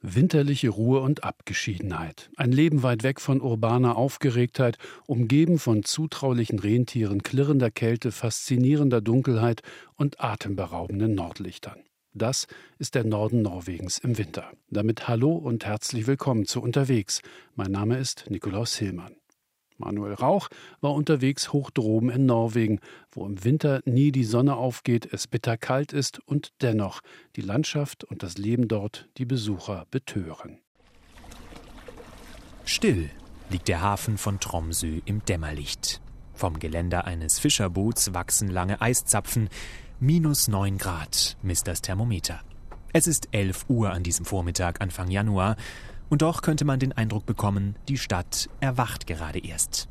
Winterliche Ruhe und Abgeschiedenheit. Ein Leben weit weg von urbaner Aufgeregtheit, umgeben von zutraulichen Rentieren, klirrender Kälte, faszinierender Dunkelheit und atemberaubenden Nordlichtern. Das ist der Norden Norwegens im Winter. Damit hallo und herzlich willkommen zu Unterwegs. Mein Name ist Nikolaus Hillmann. Manuel Rauch war unterwegs hoch droben in Norwegen, wo im Winter nie die Sonne aufgeht, es bitterkalt ist und dennoch die Landschaft und das Leben dort die Besucher betören. Still liegt der Hafen von Tromsø im Dämmerlicht. Vom Geländer eines Fischerboots wachsen lange Eiszapfen. Minus neun Grad misst das Thermometer. Es ist elf Uhr an diesem Vormittag Anfang Januar und doch könnte man den Eindruck bekommen, die Stadt erwacht gerade erst.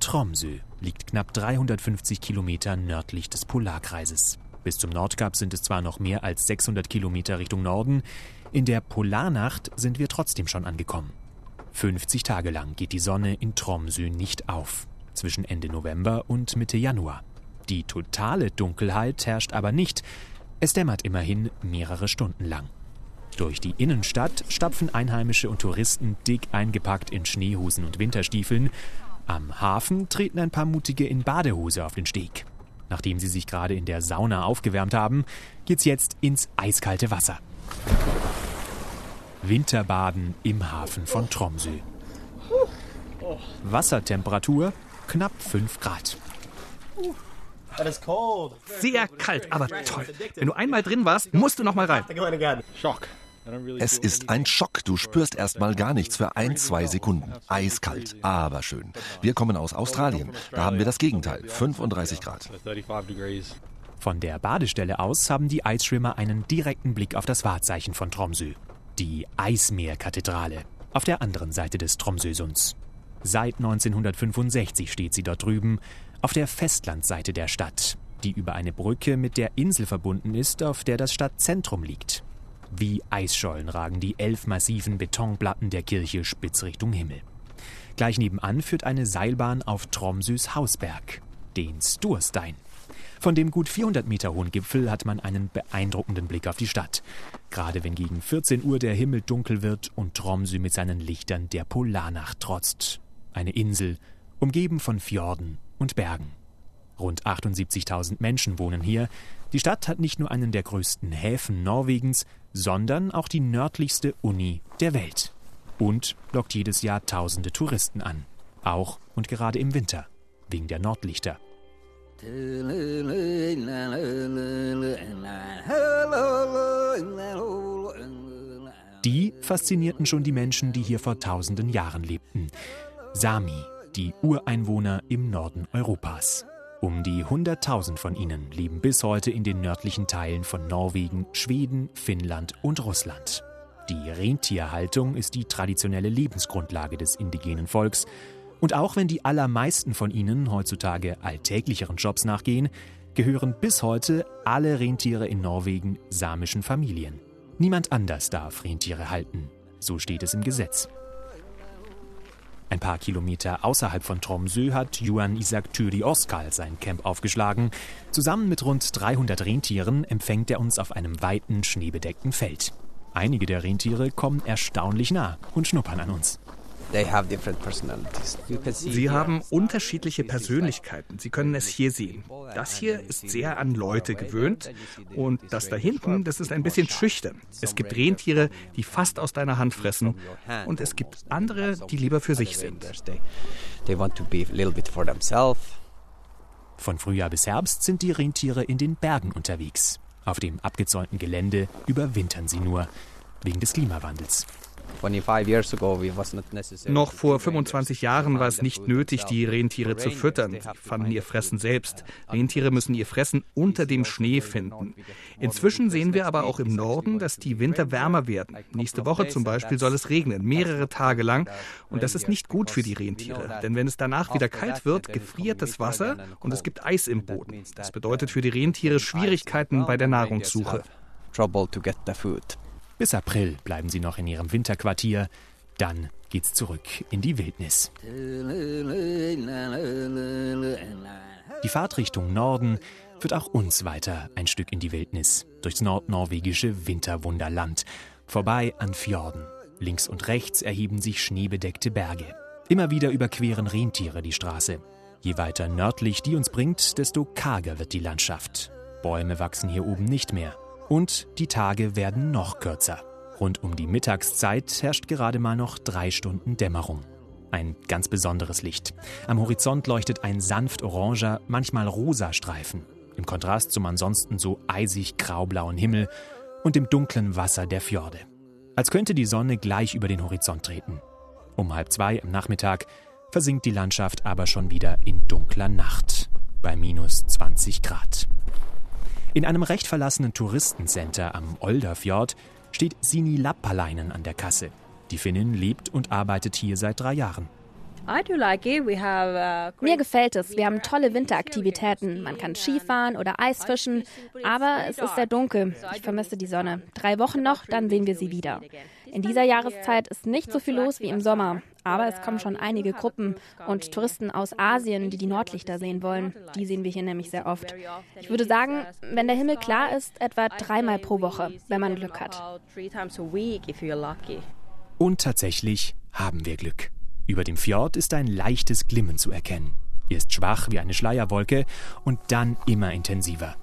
Tromsø liegt knapp 350 Kilometer nördlich des Polarkreises. Bis zum Nordkap sind es zwar noch mehr als 600 Kilometer Richtung Norden, in der Polarnacht sind wir trotzdem schon angekommen. 50 Tage lang geht die Sonne in Tromsø nicht auf, zwischen Ende November und Mitte Januar. Die totale Dunkelheit herrscht aber nicht, es dämmert immerhin mehrere Stunden lang. Durch die Innenstadt stapfen Einheimische und Touristen dick eingepackt in Schneehosen und Winterstiefeln. Am Hafen treten ein paar Mutige in Badehose auf den Steg. Nachdem sie sich gerade in der Sauna aufgewärmt haben, geht's jetzt ins eiskalte Wasser. Winterbaden im Hafen von Tromsø. Wassertemperatur knapp 5 Grad. Sehr kalt, aber toll. Wenn du einmal drin warst, musst du noch mal rein. Schock. Es ist ein Schock. Du spürst erstmal gar nichts für ein, zwei Sekunden. Eiskalt, aber schön. Wir kommen aus Australien. Da haben wir das Gegenteil. 35 Grad. Von der Badestelle aus haben die Eisschwimmer einen direkten Blick auf das Wahrzeichen von Tromsø. Die Eismeerkathedrale. Auf der anderen Seite des Tromsøsunds. Seit 1965 steht sie dort drüben, auf der Festlandseite der Stadt, die über eine Brücke mit der Insel verbunden ist, auf der das Stadtzentrum liegt. Wie Eisschollen ragen die elf massiven Betonplatten der Kirche spitz Richtung Himmel. Gleich nebenan führt eine Seilbahn auf Tromsøs Hausberg, den Sturstein. Von dem gut 400 Meter hohen Gipfel hat man einen beeindruckenden Blick auf die Stadt. Gerade wenn gegen 14 Uhr der Himmel dunkel wird und Tromsø mit seinen Lichtern der Polarnacht trotzt. Eine Insel, umgeben von Fjorden und Bergen. Rund 78.000 Menschen wohnen hier. Die Stadt hat nicht nur einen der größten Häfen Norwegens, sondern auch die nördlichste Uni der Welt. Und lockt jedes Jahr tausende Touristen an. Auch und gerade im Winter, wegen der Nordlichter. Die faszinierten schon die Menschen, die hier vor tausenden Jahren lebten. Sami, die Ureinwohner im Norden Europas. Um die 100.000 von ihnen leben bis heute in den nördlichen Teilen von Norwegen, Schweden, Finnland und Russland. Die Rentierhaltung ist die traditionelle Lebensgrundlage des indigenen Volks. Und auch wenn die allermeisten von ihnen heutzutage alltäglicheren Jobs nachgehen, gehören bis heute alle Rentiere in Norwegen samischen Familien. Niemand anders darf Rentiere halten. So steht es im Gesetz. Ein paar Kilometer außerhalb von Tromsø hat Juan Isaac Thüri Oskal sein Camp aufgeschlagen. Zusammen mit rund 300 Rentieren empfängt er uns auf einem weiten, schneebedeckten Feld. Einige der Rentiere kommen erstaunlich nah und schnuppern an uns. Sie haben unterschiedliche Persönlichkeiten. Sie können es hier sehen. Das hier ist sehr an Leute gewöhnt und das da hinten, das ist ein bisschen schüchtern. Es gibt Rentiere, die fast aus deiner Hand fressen und es gibt andere, die lieber für sich sind. Von Frühjahr bis Herbst sind die Rentiere in den Bergen unterwegs. Auf dem abgezäunten Gelände überwintern sie nur, wegen des Klimawandels. Noch vor 25 Jahren war es nicht nötig, die Rentiere zu füttern. Sie fanden ihr Fressen selbst. Rentiere müssen ihr Fressen unter dem Schnee finden. Inzwischen sehen wir aber auch im Norden, dass die Winter wärmer werden. Nächste Woche zum Beispiel soll es regnen, mehrere Tage lang. Und das ist nicht gut für die Rentiere. Denn wenn es danach wieder kalt wird, gefriert das Wasser und es gibt Eis im Boden. Das bedeutet für die Rentiere Schwierigkeiten bei der Nahrungssuche. Trouble to get the food. Bis April bleiben sie noch in ihrem Winterquartier. Dann geht's zurück in die Wildnis. Die Fahrt Richtung Norden führt auch uns weiter ein Stück in die Wildnis, durchs nordnorwegische Winterwunderland. Vorbei an Fjorden. Links und rechts erheben sich schneebedeckte Berge. Immer wieder überqueren Rentiere die Straße. Je weiter nördlich die uns bringt, desto karger wird die Landschaft. Bäume wachsen hier oben nicht mehr. Und die Tage werden noch kürzer. Rund um die Mittagszeit herrscht gerade mal noch drei Stunden Dämmerung. Ein ganz besonderes Licht. Am Horizont leuchtet ein sanft oranger, manchmal rosa Streifen. Im Kontrast zum ansonsten so eisig graublauen Himmel und dem dunklen Wasser der Fjorde. Als könnte die Sonne gleich über den Horizont treten. Um halb zwei am Nachmittag versinkt die Landschaft aber schon wieder in dunkler Nacht bei minus 20 Grad. In einem recht verlassenen Touristencenter am Olderfjord steht Sini Lappalainen an der Kasse. Die Finnin lebt und arbeitet hier seit drei Jahren. Uh, Mir gefällt es. Wir haben tolle Winteraktivitäten. Man kann Skifahren oder Eisfischen, aber es ist sehr dunkel. Ich vermisse die Sonne. Drei Wochen noch, dann sehen wir sie wieder. In dieser Jahreszeit ist nicht so viel los wie im Sommer, aber es kommen schon einige Gruppen und Touristen aus Asien, die die Nordlichter sehen wollen. Die sehen wir hier nämlich sehr oft. Ich würde sagen, wenn der Himmel klar ist, etwa dreimal pro Woche, wenn man Glück hat. Und tatsächlich haben wir Glück. Über dem Fjord ist ein leichtes Glimmen zu erkennen. Erst schwach wie eine Schleierwolke und dann immer intensiver.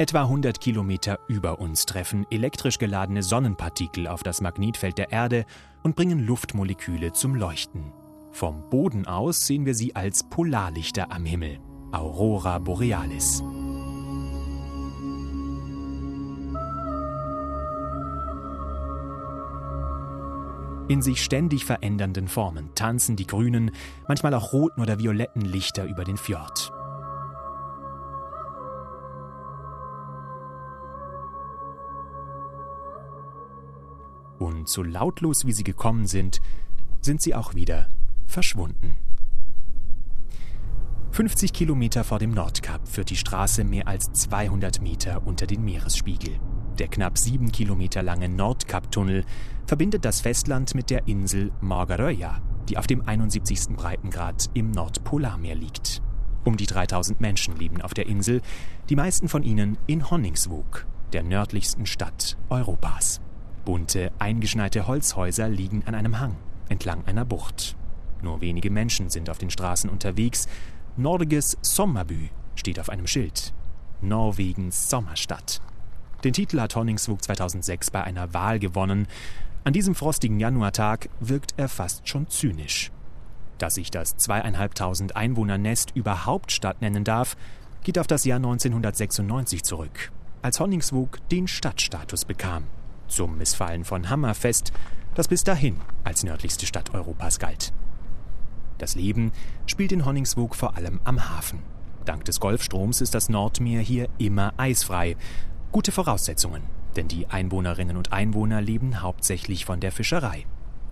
Etwa 100 Kilometer über uns treffen elektrisch geladene Sonnenpartikel auf das Magnetfeld der Erde und bringen Luftmoleküle zum Leuchten. Vom Boden aus sehen wir sie als Polarlichter am Himmel, Aurora Borealis. In sich ständig verändernden Formen tanzen die grünen, manchmal auch roten oder violetten Lichter über den Fjord. Und so lautlos wie sie gekommen sind, sind sie auch wieder verschwunden. 50 Kilometer vor dem Nordkap führt die Straße mehr als 200 Meter unter den Meeresspiegel. Der knapp sieben Kilometer lange Nordkap-Tunnel verbindet das Festland mit der Insel Margaröja, die auf dem 71. Breitengrad im Nordpolarmeer liegt. Um die 3000 Menschen leben auf der Insel, die meisten von ihnen in Honningsvåg, der nördlichsten Stadt Europas. Bunte, eingeschneite Holzhäuser liegen an einem Hang entlang einer Bucht. Nur wenige Menschen sind auf den Straßen unterwegs. Nordiges Sommerbü steht auf einem Schild. Norwegens Sommerstadt. Den Titel hat Honningsvåg 2006 bei einer Wahl gewonnen. An diesem frostigen Januartag wirkt er fast schon zynisch. Dass sich das zweieinhalbtausend Einwohner-Nest überhaupt Stadt nennen darf, geht auf das Jahr 1996 zurück, als Honningsvåg den Stadtstatus bekam. Zum Missfallen von Hammerfest, das bis dahin als nördlichste Stadt Europas galt. Das Leben spielt in Honningsvåg vor allem am Hafen. Dank des Golfstroms ist das Nordmeer hier immer eisfrei, Gute Voraussetzungen, denn die Einwohnerinnen und Einwohner leben hauptsächlich von der Fischerei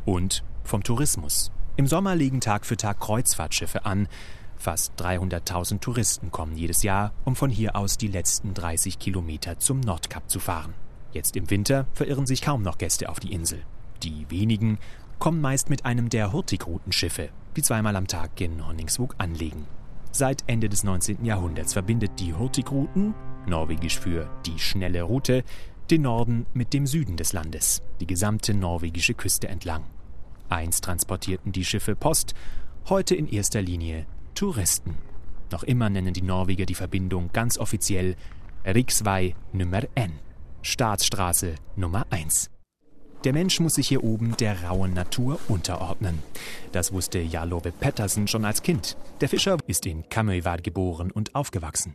und vom Tourismus. Im Sommer legen Tag für Tag Kreuzfahrtschiffe an. Fast 300.000 Touristen kommen jedes Jahr, um von hier aus die letzten 30 Kilometer zum Nordkap zu fahren. Jetzt im Winter verirren sich kaum noch Gäste auf die Insel. Die wenigen kommen meist mit einem der Hurtigruten-Schiffe, die zweimal am Tag in Honningsvåg anlegen. Seit Ende des 19. Jahrhunderts verbindet die Hurtigruten, norwegisch für die schnelle Route, den Norden mit dem Süden des Landes, die gesamte norwegische Küste entlang. Einst transportierten die Schiffe Post, heute in erster Linie Touristen. Noch immer nennen die Norweger die Verbindung ganz offiziell Riksvei Nummer N, Staatsstraße Nummer 1. Der Mensch muss sich hier oben der rauen Natur unterordnen. Das wusste Jarlove Pettersen schon als Kind. Der Fischer ist in Kamøyvad geboren und aufgewachsen.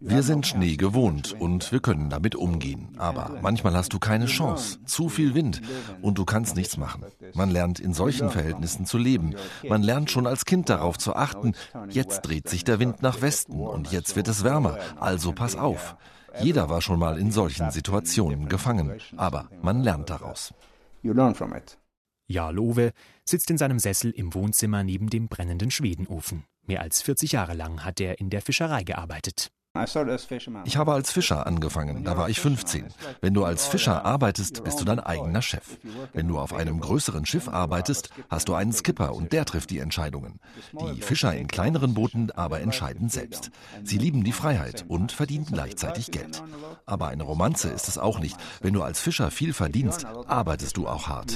Wir sind Schnee gewohnt und wir können damit umgehen. Aber manchmal hast du keine Chance. Zu viel Wind und du kannst nichts machen. Man lernt in solchen Verhältnissen zu leben. Man lernt schon als Kind darauf zu achten, jetzt dreht sich der Wind nach Westen und jetzt wird es wärmer. Also pass auf. Jeder war schon mal in solchen Situationen gefangen, aber man lernt daraus. Ja, Love sitzt in seinem Sessel im Wohnzimmer neben dem brennenden Schwedenofen. Mehr als 40 Jahre lang hat er in der Fischerei gearbeitet. Ich habe als Fischer angefangen, da war ich 15. Wenn du als Fischer arbeitest, bist du dein eigener Chef. Wenn du auf einem größeren Schiff arbeitest, hast du einen Skipper und der trifft die Entscheidungen. Die Fischer in kleineren Booten aber entscheiden selbst. Sie lieben die Freiheit und verdienen gleichzeitig Geld. Aber eine Romanze ist es auch nicht. Wenn du als Fischer viel verdienst, arbeitest du auch hart.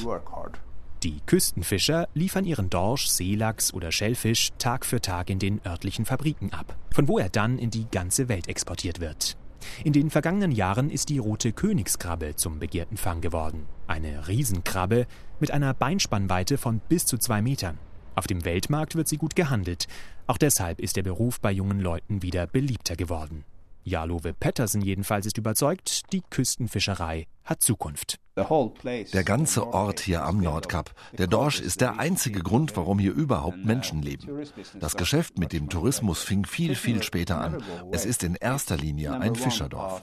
Die Küstenfischer liefern ihren Dorsch, Seelachs oder Schellfisch Tag für Tag in den örtlichen Fabriken ab, von wo er dann in die ganze Welt exportiert wird. In den vergangenen Jahren ist die rote Königskrabbe zum begehrten Fang geworden. Eine Riesenkrabbe mit einer Beinspannweite von bis zu zwei Metern. Auf dem Weltmarkt wird sie gut gehandelt. Auch deshalb ist der Beruf bei jungen Leuten wieder beliebter geworden. Jalove Pettersen jedenfalls ist überzeugt, die Küstenfischerei hat Zukunft. Der ganze Ort hier am Nordkap, der Dorsch ist der einzige Grund, warum hier überhaupt Menschen leben. Das Geschäft mit dem Tourismus fing viel, viel später an. Es ist in erster Linie ein Fischerdorf.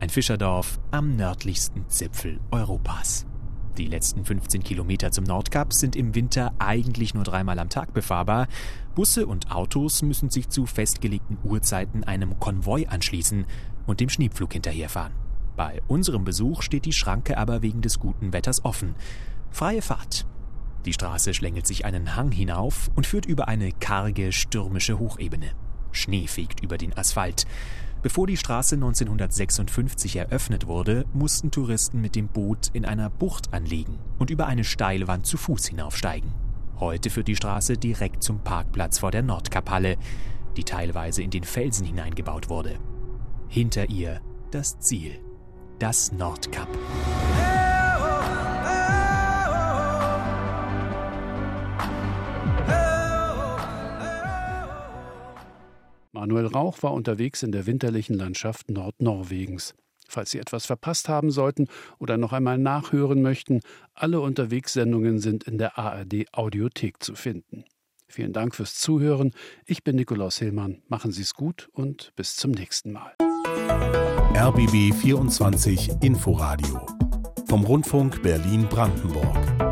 Ein Fischerdorf am nördlichsten Zipfel Europas. Die letzten 15 Kilometer zum Nordkap sind im Winter eigentlich nur dreimal am Tag befahrbar. Busse und Autos müssen sich zu festgelegten Uhrzeiten einem Konvoi anschließen und dem Schneepflug hinterherfahren. Bei unserem Besuch steht die Schranke aber wegen des guten Wetters offen. Freie Fahrt. Die Straße schlängelt sich einen Hang hinauf und führt über eine karge, stürmische Hochebene. Schnee fegt über den Asphalt. Bevor die Straße 1956 eröffnet wurde, mussten Touristen mit dem Boot in einer Bucht anlegen und über eine Steilwand zu Fuß hinaufsteigen. Heute führt die Straße direkt zum Parkplatz vor der Nordkaphalle, die teilweise in den Felsen hineingebaut wurde. Hinter ihr das Ziel, das Nordkap. Manuel Rauch war unterwegs in der winterlichen Landschaft Nordnorwegens. Falls Sie etwas verpasst haben sollten oder noch einmal nachhören möchten, alle Unterwegssendungen sind in der ARD Audiothek zu finden. Vielen Dank fürs Zuhören. Ich bin Nikolaus Hillmann. Machen Sie es gut und bis zum nächsten Mal. RBB 24 Inforadio vom Rundfunk Berlin-Brandenburg.